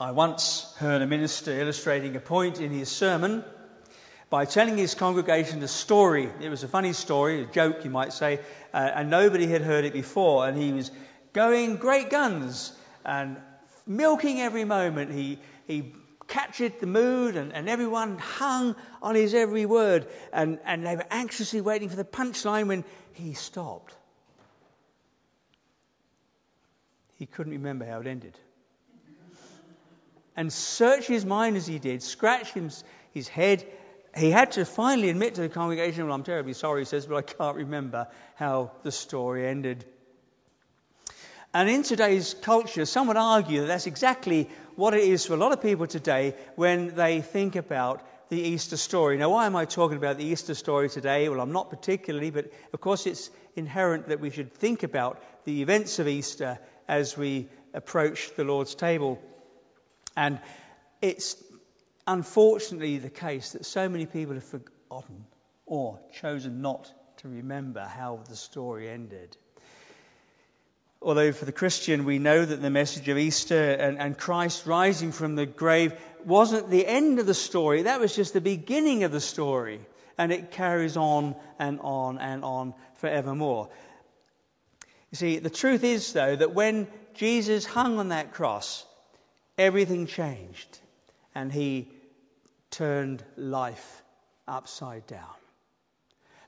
I once heard a minister illustrating a point in his sermon by telling his congregation a story. It was a funny story, a joke, you might say, uh, and nobody had heard it before. And he was going great guns and milking every moment. He, he captured the mood, and, and everyone hung on his every word. And, and they were anxiously waiting for the punchline when he stopped. He couldn't remember how it ended. And search his mind as he did, scratch his, his head, he had to finally admit to the congregation, Well, I'm terribly sorry, he says, but I can't remember how the story ended. And in today's culture, some would argue that that's exactly what it is for a lot of people today when they think about the Easter story. Now, why am I talking about the Easter story today? Well, I'm not particularly, but of course, it's inherent that we should think about the events of Easter as we approach the Lord's table. And it's unfortunately the case that so many people have forgotten or chosen not to remember how the story ended. Although for the Christian, we know that the message of Easter and, and, Christ rising from the grave wasn't the end of the story, that was just the beginning of the story. And it carries on and on and on forevermore. You see, the truth is, though, that when Jesus hung on that cross, everything changed. And he turned life upside down.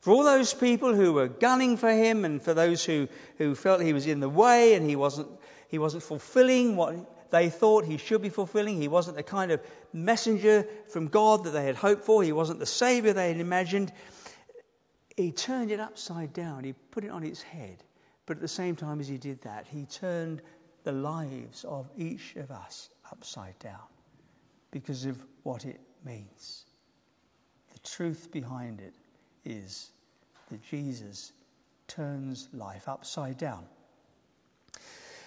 For all those people who were gunning for him and for those who, who felt he was in the way and he wasn't, he wasn't fulfilling what they thought he should be fulfilling, he wasn't the kind of messenger from God that they had hoped for, he wasn't the Savior they had imagined, he turned it upside down, he put it on its head. But at the same time as he did that, he turned the lives of each of us upside down because of what it means. The truth behind it is that Jesus turns life upside down.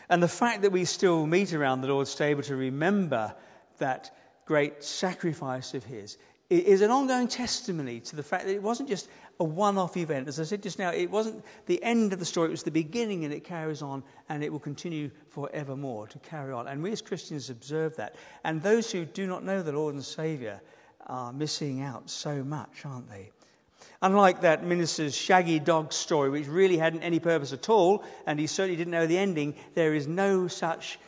And the fact that we still meet around the Lord's table to remember that great sacrifice of His is an ongoing testimony to the fact that it wasn't just a one off event. As I said just now, it wasn't the end of the story, it was the beginning, and it carries on, and it will continue forevermore to carry on. And we as Christians observe that. And those who do not know the Lord and Saviour are missing out so much, aren't they? Unlike that minister's shaggy dog story, which really hadn't any purpose at all, and he certainly didn't know the ending, there is no such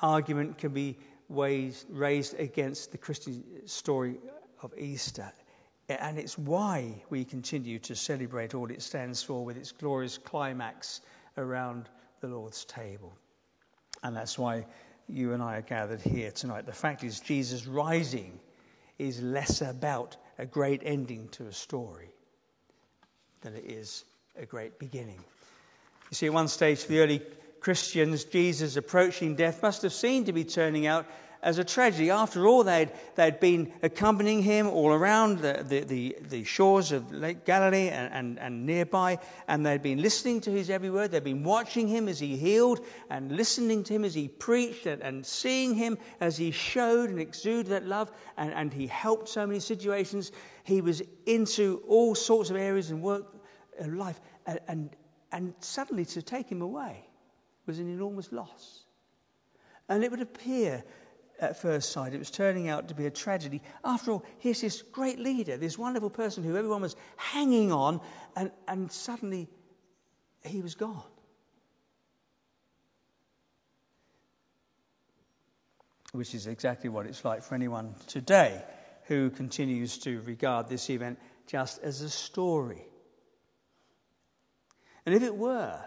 argument can be raised against the Christian story of Easter. And it's why we continue to celebrate all it stands for with its glorious climax around the Lord's table. And that's why you and I are gathered here tonight. The fact is, Jesus rising is less about a great ending to a story than it is a great beginning. You see, at one stage for the early Christians, Jesus approaching death must have seemed to be turning out as a tragedy. After all, they'd, they'd been accompanying him all around the, the, the, the shores of Lake Galilee and, and, and, nearby, and they'd been listening to his every word. They'd been watching him as he healed and listening to him as he preached and, and seeing him as he showed and exuded that love, and, and he helped so many situations. He was into all sorts of areas and work of life, and, and, and suddenly to take him away was an enormous loss. And it would appear at first sight. It was turning out to be a tragedy. After all, here's this great leader, this wonderful person who everyone was hanging on, and, and suddenly he was gone. Which is exactly what it's like for anyone today who continues to regard this event just as a story. And if it were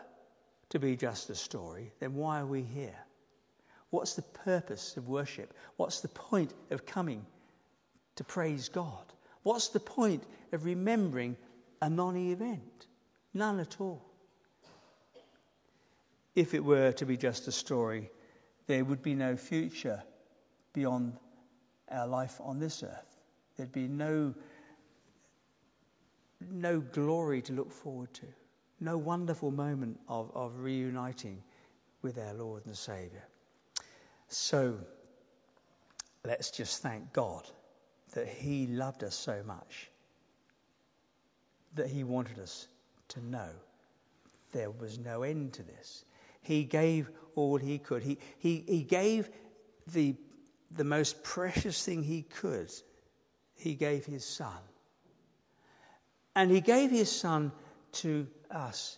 to be just a story, then why are we here? What's the purpose of worship? What's the point of coming to praise God? What's the point of remembering a non event? None at all. If it were to be just a story, there would be no future beyond our life on this earth. There'd be no, no glory to look forward to, no wonderful moment of, of reuniting with our Lord and Saviour. So let's just thank God that He loved us so much that He wanted us to know there was no end to this. He gave all He could. He, he, he gave the the most precious thing he could, he gave his son. And he gave his son to us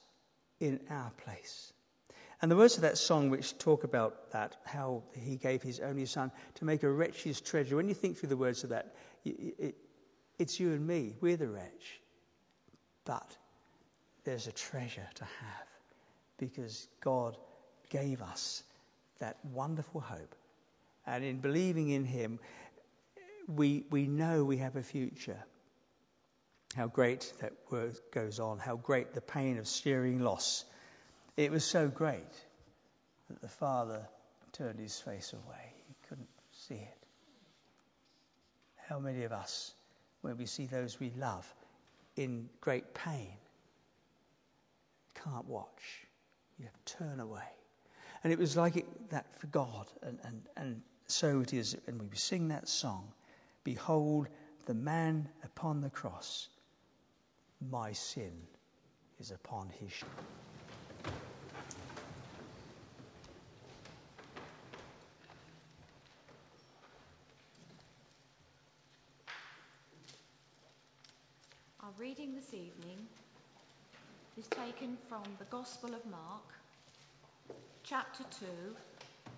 in our place. And the words of that song, which talk about that, how he gave his only son to make a wretch his treasure, when you think through the words of that, it's you and me. We're the wretch. But there's a treasure to have because God gave us that wonderful hope. And in believing in him, we, we know we have a future. How great that word goes on, how great the pain of steering loss. It was so great that the father turned his face away. He couldn't see it. How many of us, when we see those we love in great pain, can't watch? You have to turn away. And it was like it, that for God. And, and, and so it is. And we sing that song Behold the man upon the cross my sin is upon his shoulder. Reading this evening is taken from the Gospel of Mark, chapter 2,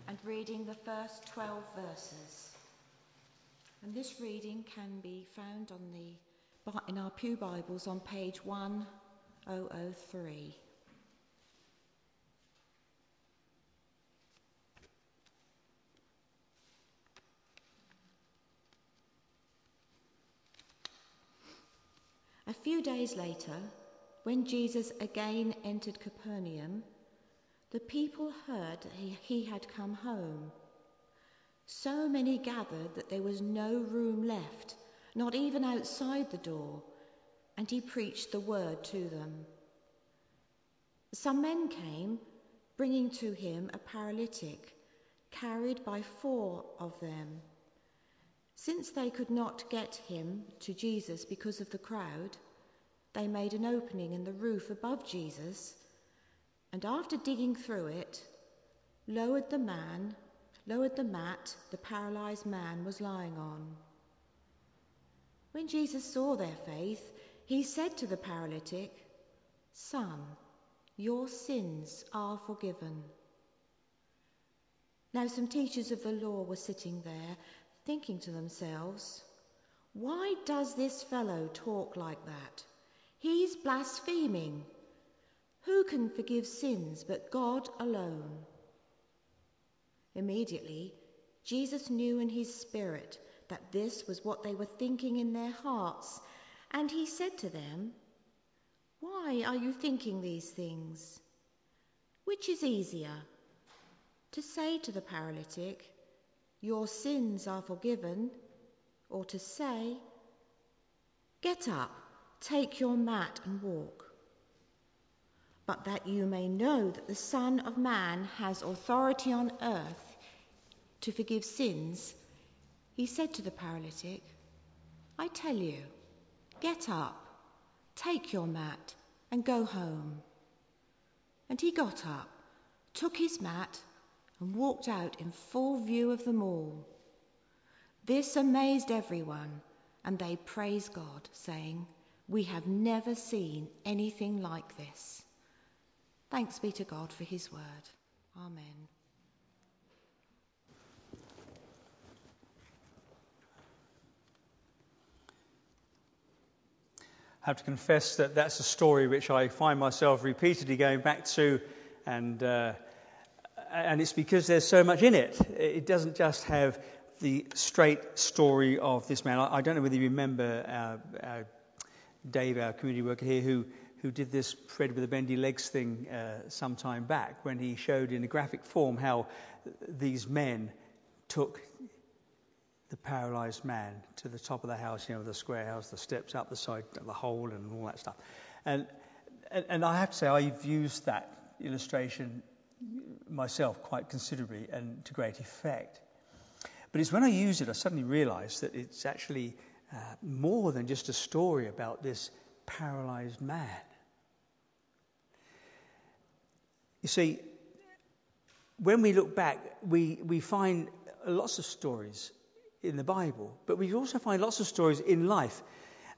and reading the first 12 verses. And this reading can be found on the in our Pew Bibles on page 1003. A few days later, when Jesus again entered Capernaum, the people heard that he, had come home. So many gathered that there was no room left not even outside the door, and he preached the word to them. Some men came, bringing to him a paralytic, carried by four of them. Since they could not get him to Jesus because of the crowd, they made an opening in the roof above Jesus, and after digging through it, lowered the man, lowered the mat the paralyzed man was lying on. When Jesus saw their faith, he said to the paralytic, Son, your sins are forgiven. Now, some teachers of the law were sitting there, thinking to themselves, Why does this fellow talk like that? He's blaspheming. Who can forgive sins but God alone? Immediately, Jesus knew in his spirit that this was what they were thinking in their hearts. And he said to them, Why are you thinking these things? Which is easier? To say to the paralytic, Your sins are forgiven, or to say, Get up, take your mat and walk. But that you may know that the Son of Man has authority on earth to forgive sins, he said to the paralytic, I tell you, get up, take your mat, and go home. And he got up, took his mat, and walked out in full view of them all. This amazed everyone, and they praised God, saying, We have never seen anything like this. Thanks be to God for his word. Amen. I have to confess that that's a story which I find myself repeatedly going back to, and uh, and it's because there's so much in it. It doesn't just have the straight story of this man. I, don't know whether you remember our, our Dave, our community worker here, who who did this Fred with the bendy legs thing uh, some time back when he showed in a graphic form how these men took the paralyzed man to the top of the house, you know, the square house, the steps up the side, of the hole, and all that stuff. And, and, and I have to say, I've used that illustration myself quite considerably and to great effect. But it's when I use it, I suddenly realize that it's actually uh, more than just a story about this paralyzed man. You see, when we look back, we, we find lots of stories in the Bible, but we also find lots of stories in life.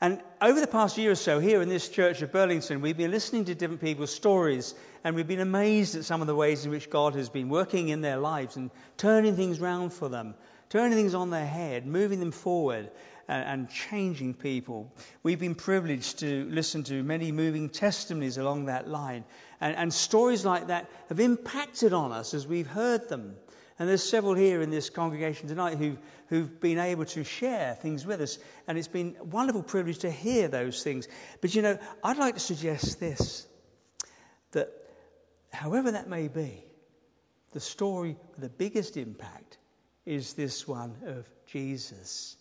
And over the past year or so, here in this church of Burlington, we've been listening to different people's stories, and we've been amazed at some of the ways in which God has been working in their lives and turning things round for them, turning things on their head, moving them forward, and, and changing people. We've been privileged to listen to many moving testimonies along that line, and, and stories like that have impacted on us as we've heard them. And there's several here in this congregation tonight who, who've been able to share things with us. And it's been a wonderful privilege to hear those things. But you know, I'd like to suggest this that however that may be, the story with the biggest impact is this one of Jesus,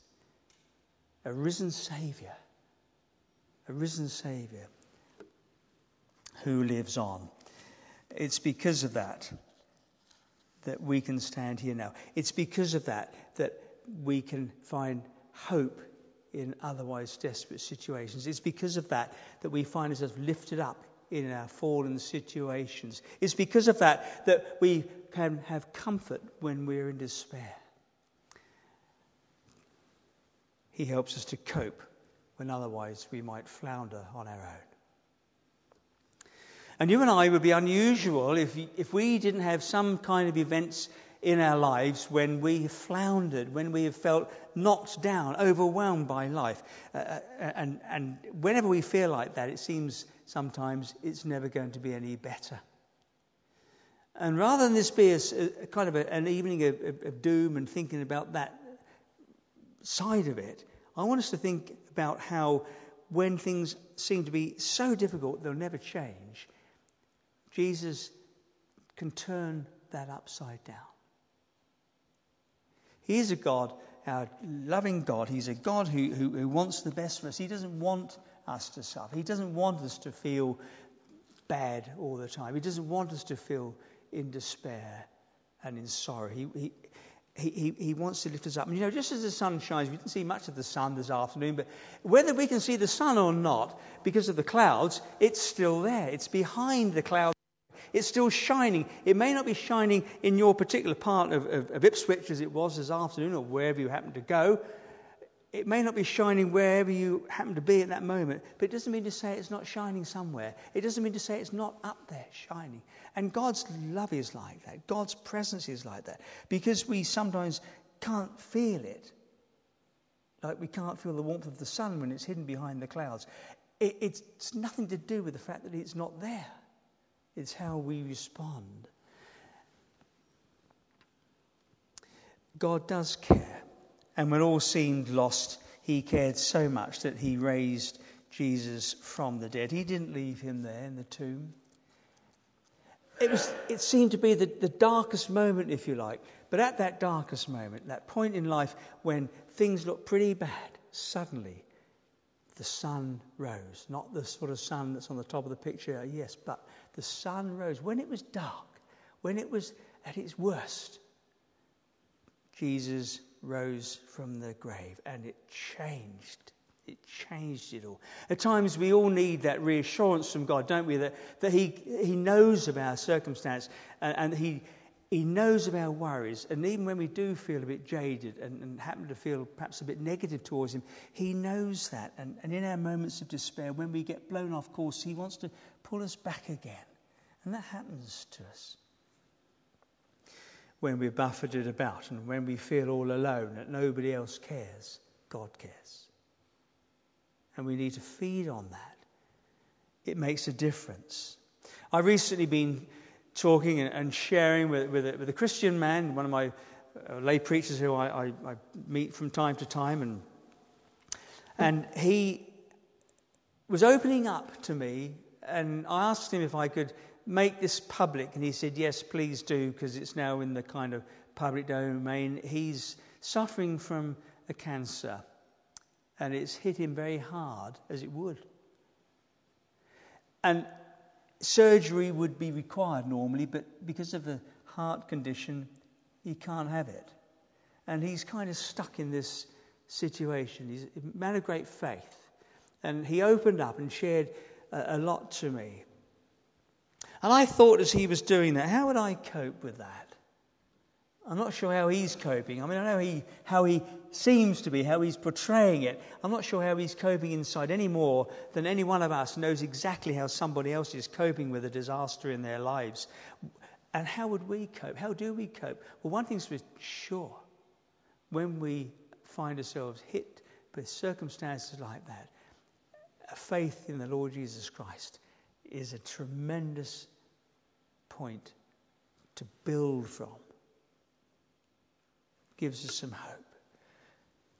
a risen Saviour, a risen Saviour who lives on. It's because of that that we can stand here now. It's because of that that we can find hope in otherwise desperate situations. It's because of that that we find ourselves lifted up in our fallen situations. It's because of that that we can have comfort when we're in despair. He helps us to cope when otherwise we might flounder on our own. And you and I would be unusual if, if we didn't have some kind of events in our lives when we floundered, when we have felt knocked down, overwhelmed by life. Uh, uh, and, and whenever we feel like that, it seems sometimes it's never going to be any better. And rather than this be a, a kind of a, an evening of, of doom and thinking about that side of it, I want us to think about how when things seem to be so difficult they'll never change, Jesus can turn that upside down. He is a God, our loving God. He's a God who, who, who, wants the best for us. He doesn't want us to suffer. He doesn't want us to feel bad all the time. He doesn't want us to feel in despair and in sorrow. He, he, he, he, wants to lift us up. And you know, just as the sun shines, we didn't see much of the sun this afternoon, but whether we can see the sun or not, because of the clouds, it's still there. It's behind the clouds it's still shining. It may not be shining in your particular part of, of, of Ipswich as it was this afternoon or wherever you happen to go. It may not be shining wherever you happen to be at that moment, but it doesn't mean to say it's not shining somewhere. It doesn't mean to say it's not up there shining. And God's love is like that. God's presence is like that. Because we sometimes can't feel it. Like we can't feel the warmth of the sun when it's hidden behind the clouds. It, it's nothing to do with the fact that it's not there. It's how we respond. God does care. And when all seemed lost, he cared so much that he raised Jesus from the dead. He didn't leave him there in the tomb. It, was, it seemed to be the, the darkest moment, if you like. But at that darkest moment, that point in life when things look pretty bad, suddenly the sun rose. Not the sort of sun that's on the top of the picture, yes, but the sun rose. When it was dark, when it was at its worst, Jesus rose from the grave and it changed. It changed it all. At times, we all need that reassurance from God, don't we? That, that he, he knows of our circumstance and, and he, he knows of our worries, and even when we do feel a bit jaded and, and happen to feel perhaps a bit negative towards Him, He knows that. And, and in our moments of despair, when we get blown off course, He wants to pull us back again. And that happens to us. When we're buffeted about and when we feel all alone, that nobody else cares, God cares. And we need to feed on that. It makes a difference. I've recently been talking and, sharing with, with, a, with, a, Christian man, one of my uh, lay preachers who I, I, I, meet from time to time, and, and he was opening up to me, and I asked him if I could make this public, and he said, Yes, please do, because it's now in the kind of public domain. He's suffering from a cancer, and it's hit him very hard, as it would. And surgery would be required normally, but because of the heart condition, he can't have it. And he's kind of stuck in this situation. He's a man of great faith. And he opened up and shared a, a lot to me. And I thought as he was doing that, how would I cope with that? I'm not sure how he's coping. I mean, I know he, how he seems to be, how he's portraying it. I'm not sure how he's coping inside any more than any one of us knows exactly how somebody else is coping with a disaster in their lives. And how would we cope? How do we cope? Well, one thing's for sure when we find ourselves hit with circumstances like that, faith in the Lord Jesus Christ is a tremendous point to build from gives us some hope.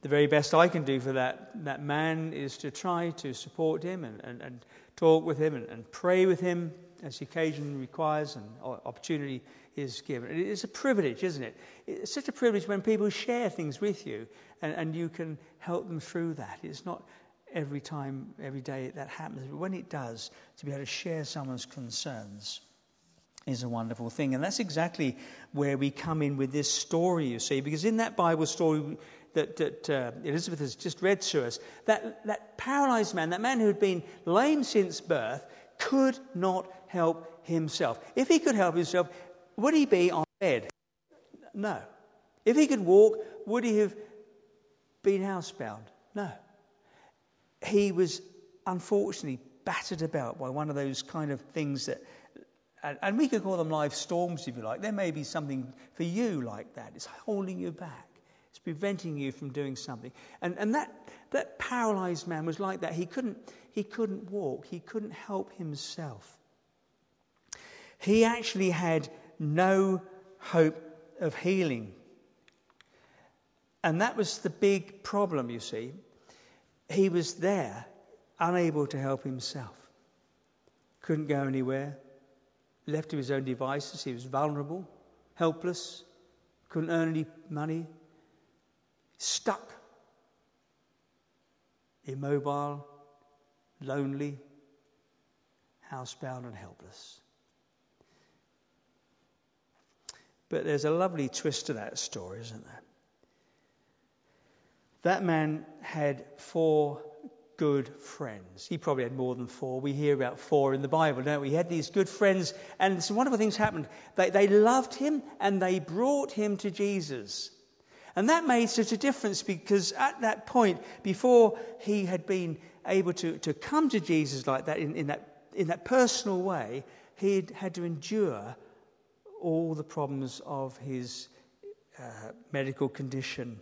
The very best I can do for that, that man is to try to support him and, and, and talk with him and, and pray with him as the occasion requires and opportunity is given. It is a privilege, isn't it? It's such a privilege when people share things with you and, and you can help them through that. It's not every time, every day that happens, but when it does, to be able to share someone's concerns is a wonderful thing. And that's exactly where we come in with this story, you see, because in that Bible story that, that uh, Elizabeth has just read to us, that, that paralyzed man, that man who had been lame since birth, could not help himself. If he could help himself, would he be on bed? No. If he could walk, would he have been housebound? No. He was unfortunately battered about by one of those kind of things that and, and we could call them life storms, if you like. There may be something for you like that. It's holding you back. It's preventing you from doing something. And, and that, that paralyzed man was like that. He couldn't, he couldn't walk. He couldn't help himself. He actually had no hope of healing. And that was the big problem, you see. He was there, unable to help himself. Couldn't go anywhere, left to his own devices. He was vulnerable, helpless, couldn't earn any money, stuck, immobile, lonely, housebound, and helpless. But there's a lovely twist to that story, isn't there? That man had four good friends. He probably had more than four. We hear about four in the Bible, don't we? He had these good friends, and some wonderful things happened. They, they loved him and they brought him to Jesus. And that made such a difference because at that point, before he had been able to, to come to Jesus like that in, in, that, in that personal way, he had to endure all the problems of his uh, medical condition.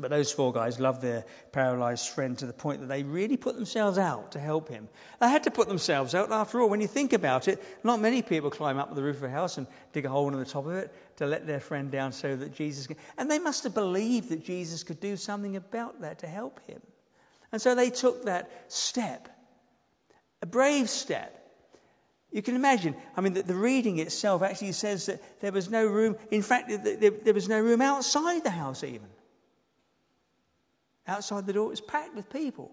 But those four guys loved their paralyzed friend to the point that they really put themselves out to help him. They had to put themselves out. After all, when you think about it, not many people climb up the roof of a house and dig a hole in the top of it to let their friend down so that Jesus can. And they must have believed that Jesus could do something about that to help him. And so they took that step, a brave step. You can imagine, I mean, the, the reading itself actually says that there was no room, in fact, there, there was no room outside the house even. Outside the door, it was packed with people.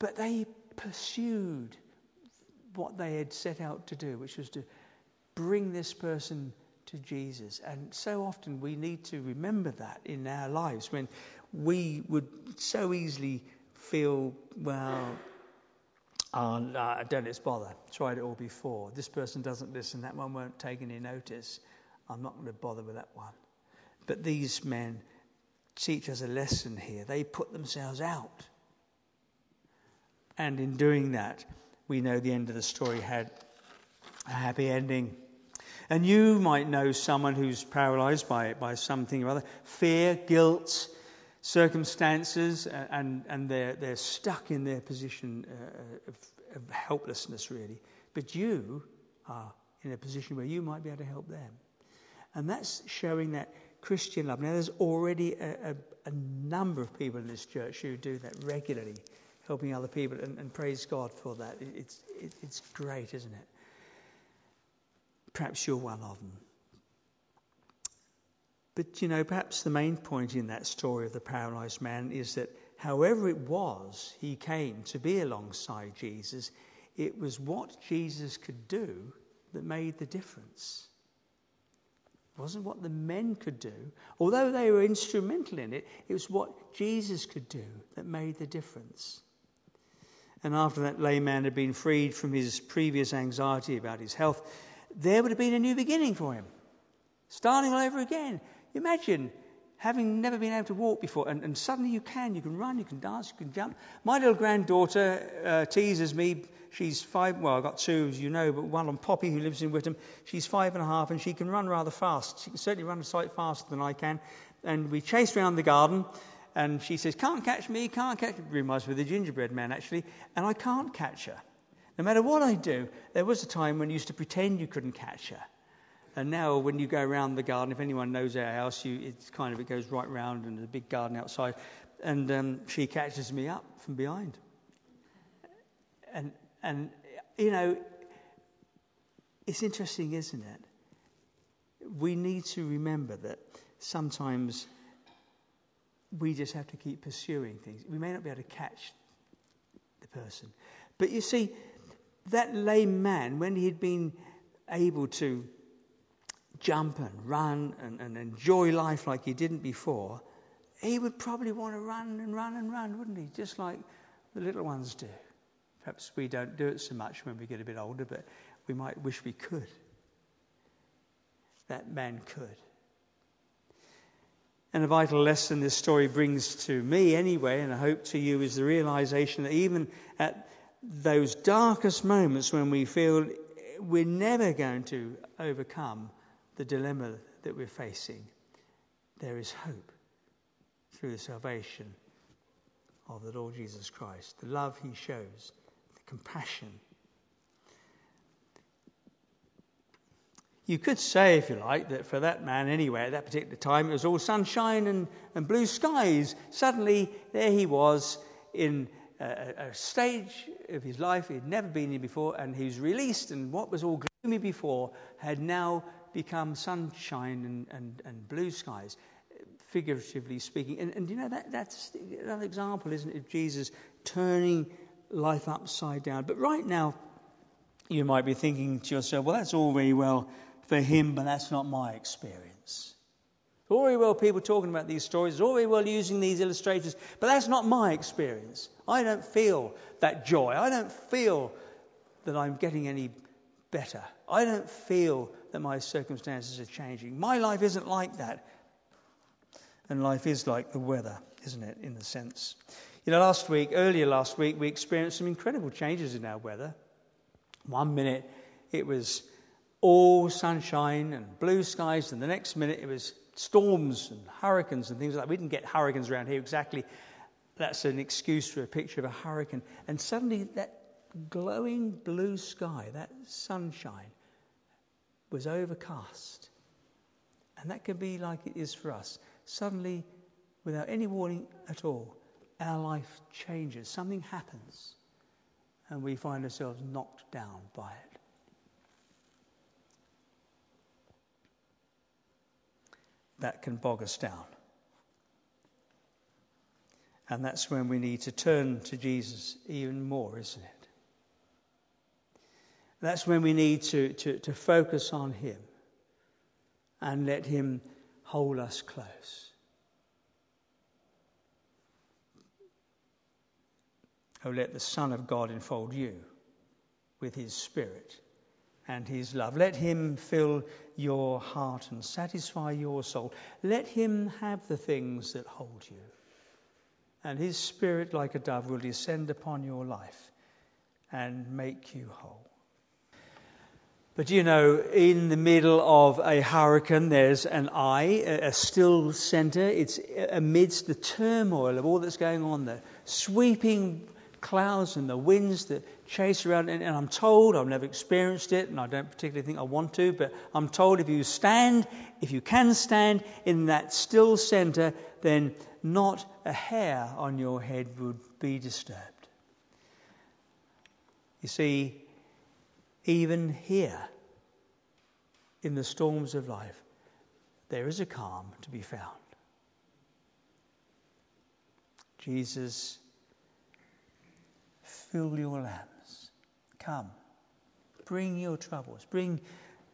But they pursued what they had set out to do, which was to bring this person to Jesus. And so often we need to remember that in our lives when we would so easily feel, well, oh, don't let's bother. Tried it all before. This person doesn't listen. That one won't take any notice. I'm not going to bother with that one. But these men teach us a lesson here. They put themselves out. And in doing that, we know the end of the story had a happy ending. And you might know someone who's paralyzed by, by something or other fear, guilt, circumstances, and, and they're, they're stuck in their position uh, of, of helplessness, really. But you are in a position where you might be able to help them. And that's showing that Christian love. Now, there's already a, a, a, number of people in this church who do that regularly, helping other people, and, and praise God for that. It's, it, it's great, isn't it? Perhaps you're one of them. But, you know, perhaps the main point in that story of the paralyzed man is that however it was he came to be alongside Jesus, it was what Jesus could do that made the difference. It wasn't what the men could do. Although they were instrumental in it, it was what Jesus could do that made the difference. And after that layman had been freed from his previous anxiety about his health, there would have been a new beginning for him. starting all over again. Imagine having never been able to walk before, and, and suddenly you can. You can run, you can dance, you can jump. My little granddaughter uh, teases me. She's five, well, I've got two, as you know, but one on Poppy, who lives in Witham. She's five and a half, and she can run rather fast. She can certainly run a sight faster than I can. And we chase around the garden, and she says, Can't catch me, can't catch me. Reminds me of the gingerbread man, actually. And I can't catch her. No matter what I do, there was a time when you used to pretend you couldn't catch her. And now, when you go around the garden, if anyone knows our house, you, it's kind of it goes right round, and there's a big garden outside. And um, she catches me up from behind. And and you know, it's interesting, isn't it? We need to remember that sometimes we just have to keep pursuing things. We may not be able to catch the person. But you see, that lame man, when he'd been able to jump and run and, and enjoy life like he didn't before, he would probably want to run and run and run, wouldn't he? Just like the little ones do. Perhaps we don't do it so much when we get a bit older, but we might wish we could. That man could. And a vital lesson this story brings to me, anyway, and I hope to you, is the realization that even at those darkest moments when we feel we're never going to overcome the dilemma that we're facing, there is hope through the salvation of the Lord Jesus Christ, the love he shows, the compassion. You could say, if you like, that for that man anyway, at that particular time, it was all sunshine and, and blue skies. Suddenly, there he was in a, a stage of his life he'd never been in before, and he was released, and what was all gloomy before had now become sunshine and, and, and blue skies, figuratively speaking. And, and you know, that, that's another example, isn't it, of Jesus turning life upside down. But right now, you might be thinking to yourself, well, that's all very well for him, but that's not my experience. It's all very well people talking about these stories, it's all very well using these illustrations, but that's not my experience. I don't feel that joy. I don't feel that I'm getting any better. I don't feel that my circumstances are changing. My life isn't like that. And life is like the weather, isn't it, in a sense? You know, last week, earlier last week, we experienced some incredible changes in our weather. One minute it was all sunshine and blue skies, and the next minute it was storms and hurricanes and things like that. We didn't get hurricanes around here exactly. That's an excuse for a picture of a hurricane. And suddenly that glowing blue sky, that sunshine, was overcast. And that can be like it is for us. Suddenly, without any warning at all, our life changes. Something happens, and we find ourselves knocked down by it. That can bog us down. And that's when we need to turn to Jesus even more, isn't it? That's when we need to, to, to focus on Him and let Him hold us close. Oh, let the Son of God enfold you with His Spirit and His love. Let Him fill your heart and satisfy your soul. Let Him have the things that hold you. And His Spirit, like a dove, will descend upon your life and make you whole. But you know, in the middle of a hurricane, there's an eye, a still center. It's amidst the turmoil of all that's going on, the sweeping clouds and the winds that chase around. And, I'm told, I've never experienced it, and I don't particularly think I want to, but I'm told if you stand, if you can stand in that still center, then not a hair on your head would be disturbed. You see, even here, in the storms of life, there is a calm to be found. Jesus, fill your lamps. Come. Bring your troubles. Bring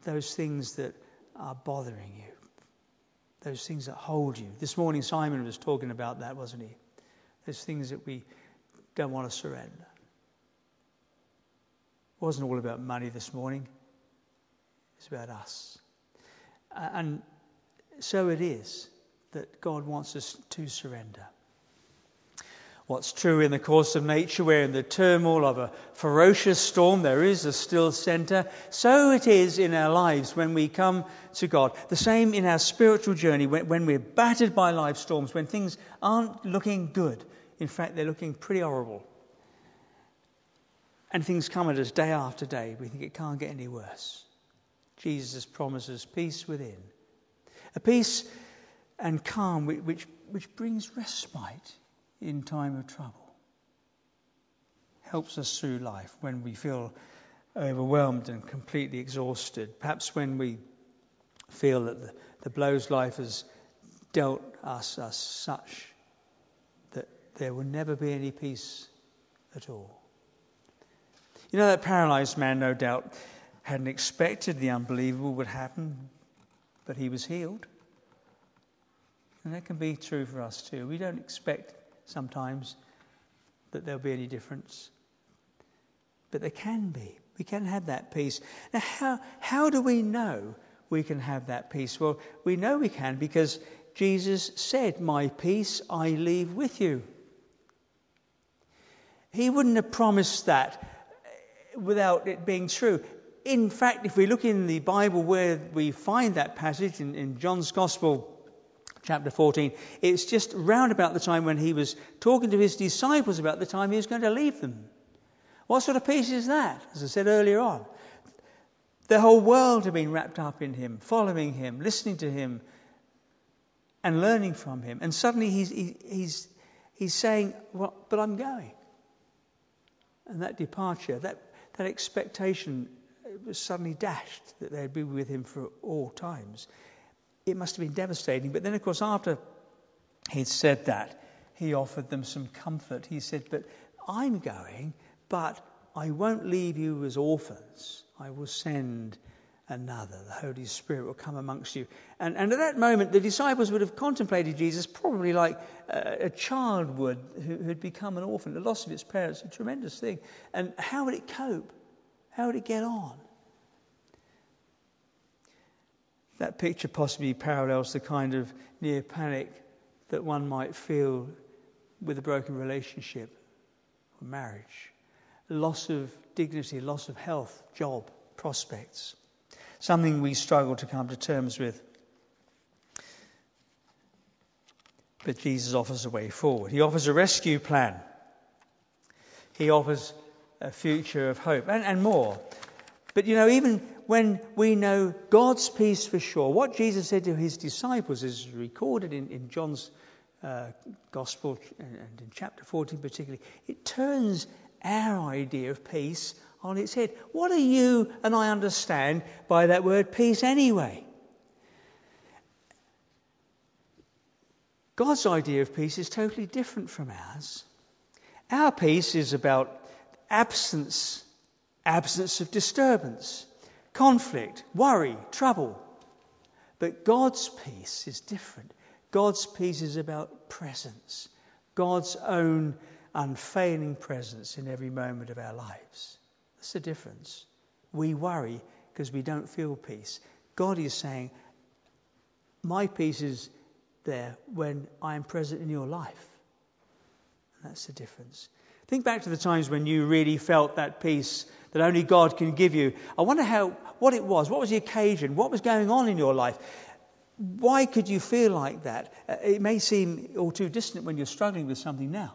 those things that are bothering you, those things that hold you. This morning, Simon was talking about that, wasn't he? Those things that we don't want to surrender. It wasn't all about money this morning, it's about us. Uh, and so it is that God wants us to surrender. What's true in the course of nature, where in the turmoil of a ferocious storm there is a still centre, so it is in our lives when we come to God. The same in our spiritual journey, when, when we're battered by life storms, when things aren't looking good. In fact, they're looking pretty horrible. And things come at us day after day. We think it can't get any worse. Jesus promises peace within. A peace and calm which, which brings respite in time of trouble. Helps us through life when we feel overwhelmed and completely exhausted. Perhaps when we feel that the, the blows life has dealt us are such that there will never be any peace at all. You know, that paralyzed man, no doubt, hadn't expected the unbelievable would happen, but he was healed. And that can be true for us too. We don't expect sometimes that there'll be any difference, but there can be. We can have that peace. Now, how, how do we know we can have that peace? Well, we know we can because Jesus said, My peace I leave with you. He wouldn't have promised that without it being true. In fact, if we look in the Bible where we find that passage in, in John's Gospel, chapter 14, it's just round about the time when he was talking to his disciples about the time he was going to leave them. What sort of peace is that? As I said earlier on, the whole world had been wrapped up in him, following him, listening to him, and learning from him. And suddenly he's, he, he's, he's saying, well, But I'm going. And that departure, that, that expectation was suddenly dashed that they'd be with him for all times it must have been devastating. But then, of course, after he'd said that, he offered them some comfort. He said, But I'm going, but I won't leave you as orphans. I will send another. The Holy Spirit will come amongst you. And, and at that moment, the disciples would have contemplated Jesus probably like a, a child would who had become an orphan. The loss of its parents, a tremendous thing. And how would it cope? How would it get on? That picture possibly parallels the kind of near panic that one might feel with a broken relationship or marriage. Loss of dignity, loss of health, job, prospects. Something we struggle to come to terms with. But Jesus offers a way forward. He offers a rescue plan. He offers a future of hope and, and more. But you know, even when we know God's peace for sure, what Jesus said to his disciples is recorded in, in John's uh, Gospel and in chapter 14 particularly. It turns our idea of peace on its head. What do you and I understand by that word peace anyway? God's idea of peace is totally different from ours. Our peace is about absence absence of disturbance, conflict, worry, trouble. But God's peace is different. God's peace is about presence, God's own unfailing presence in every moment of our lives. That's the difference. We worry because we don't feel peace. God is saying, My peace is there when I am present in your life. that's the difference. Think back to the times when you really felt that peace that only God can give you. I wonder how, what it was. What was the occasion? What was going on in your life? Why could you feel like that? Uh, it may seem all too distant when you're struggling with something now,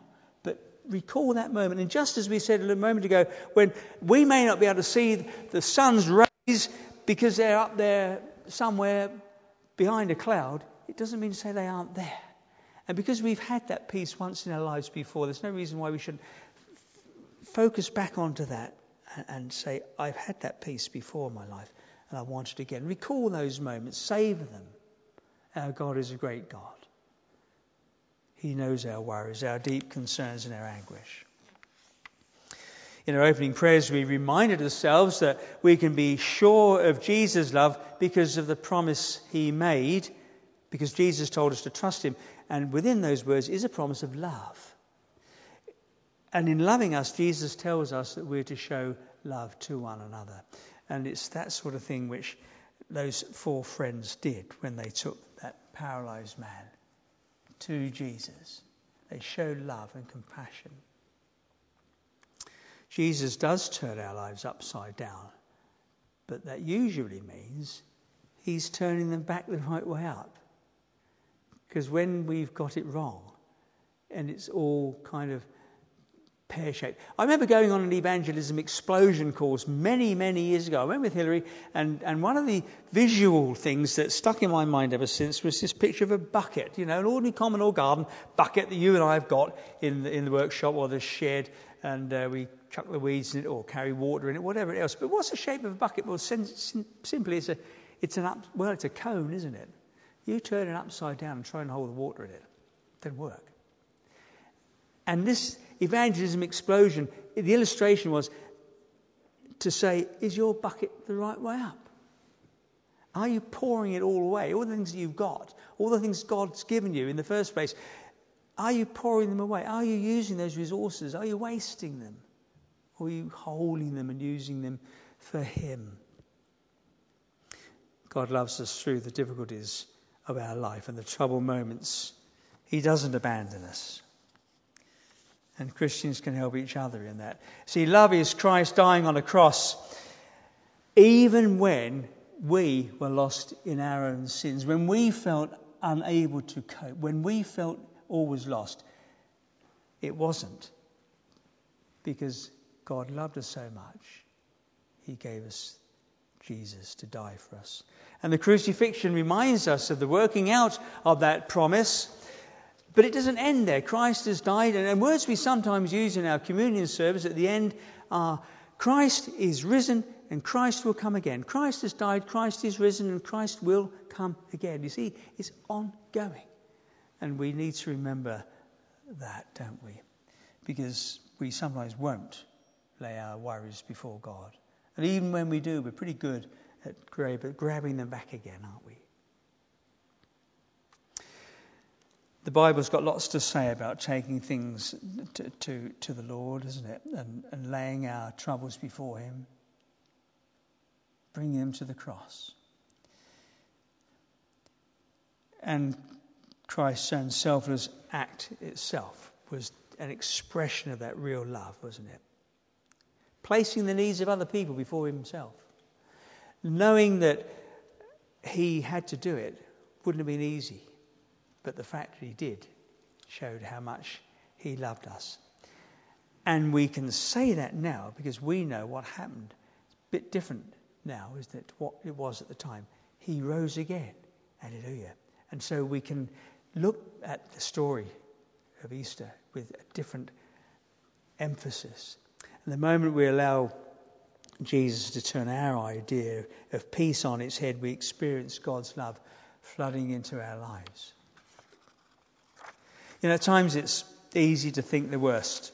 recall that moment. And just as we said a moment ago, when we may not be able to see the sun's rays because they're up there somewhere behind a cloud, it doesn't mean to say they aren't there. And because we've had that peace once in our lives before, there's no reason why we shouldn't focus back onto that and say, I've had that peace before in my life and I want it again. Recall those moments, savor them. Our God is a great God. He knows our worries, our deep concerns, and our anguish. In our opening prayers, we reminded ourselves that we can be sure of Jesus' love because of the promise he made, because Jesus told us to trust him. And within those words is a promise of love. And in loving us, Jesus tells us that we're to show love to one another. And it's that sort of thing which those four friends did when they took that paralyzed man to Jesus. They show love and compassion. Jesus does turn our lives upside down, but that usually means he's turning them back the right way up. Because when we've got it wrong and it's all kind of pear shaped. I remember going on an evangelism explosion course many, many years ago. I went with Hillary, and, and one of the visual things that stuck in my mind ever since was this picture of a bucket, you know, an ordinary common or garden bucket that you and I have got in the, in the workshop or the shed, and uh, we chuck the weeds in it or carry water in it, whatever else. But what's the shape of a bucket? Well, sim- sim- simply, it's a, it's an up, well, it's a cone, isn't it? You turn it upside down and try and hold the water in it. It doesn't work. And this evangelism explosion, the illustration was to say, is your bucket the right way up? Are you pouring it all away? All the things that you've got, all the things God's given you in the first place, are you pouring them away? Are you using those resources? Are you wasting them? Or are you holding them and using them for Him? God loves us through the difficulties of our life and the troubled moments. He doesn't abandon us. And Christians can help each other in that. See, love is Christ dying on a cross, even when we were lost in our own sins, when we felt unable to cope, when we felt all was lost. It wasn't because God loved us so much, He gave us Jesus to die for us. And the crucifixion reminds us of the working out of that promise but it doesn't end there. Christ has died, and, words we sometimes use in our communion service at the end are Christ is risen and Christ will come again. Christ has died, Christ is risen, and Christ will come again. You see, it's ongoing. And we need to remember that, don't we? Because we sometimes won't lay our worries before God. And even when we do, we're pretty good at grabbing them back again, aren't we? The Bible's got lots to say about taking things to, to, to the Lord, isn't it? And, and laying our troubles before Him, bringing them to the cross. And Christ's own selfless act itself was an expression of that real love, wasn't it? Placing the needs of other people before Himself. Knowing that He had to do it wouldn't have been easy but the fact that he did showed how much he loved us. And we can say that now because we know what happened. It's a bit different now, isn't it, what it was at the time. He rose again. Hallelujah. And so we can look at the story of Easter with a different emphasis. And the moment we allow Jesus to turn our idea of peace on its head, we experience God's love flooding into our lives. You know, at times it's easy to think the worst,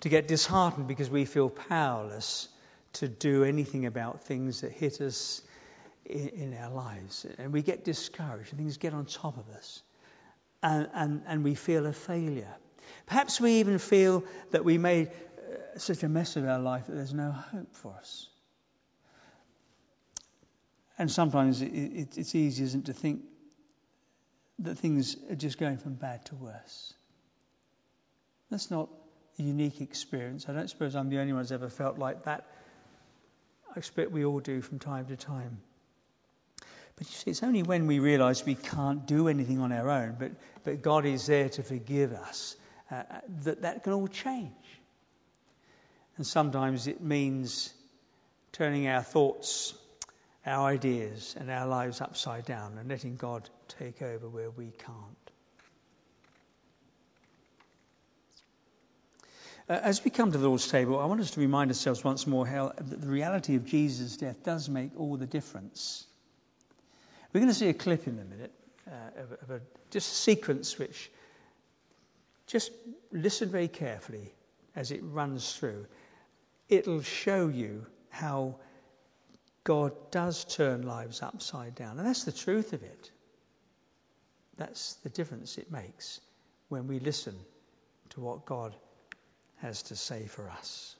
to get disheartened because we feel powerless to do anything about things that hit us in, in our lives. And we get discouraged, and things get on top of us, and, and, and we feel a failure. Perhaps we even feel that we made uh, such a mess of our life that there's no hope for us. And sometimes it, it, it's easy, isn't it, to think that things are just going from bad to worse. That's not a unique experience. I don't suppose I'm the only one who's ever felt like that. I expect we all do from time to time. But you see, it's only when we realize we can't do anything on our own, but, but God is there to forgive us, uh, uh that that can all change. And sometimes it means turning our thoughts our ideas and our lives upside down and letting God take over where we can't. Uh, as we come to the Lord's table, I want us to remind ourselves once more how the reality of Jesus' death does make all the difference. We're going to see a clip in a minute uh, of, of a just a sequence which just listen very carefully as it runs through. It'll show you how God does turn lives upside down. And that's the truth of it. That's the difference it makes when we listen to what God has to say for us.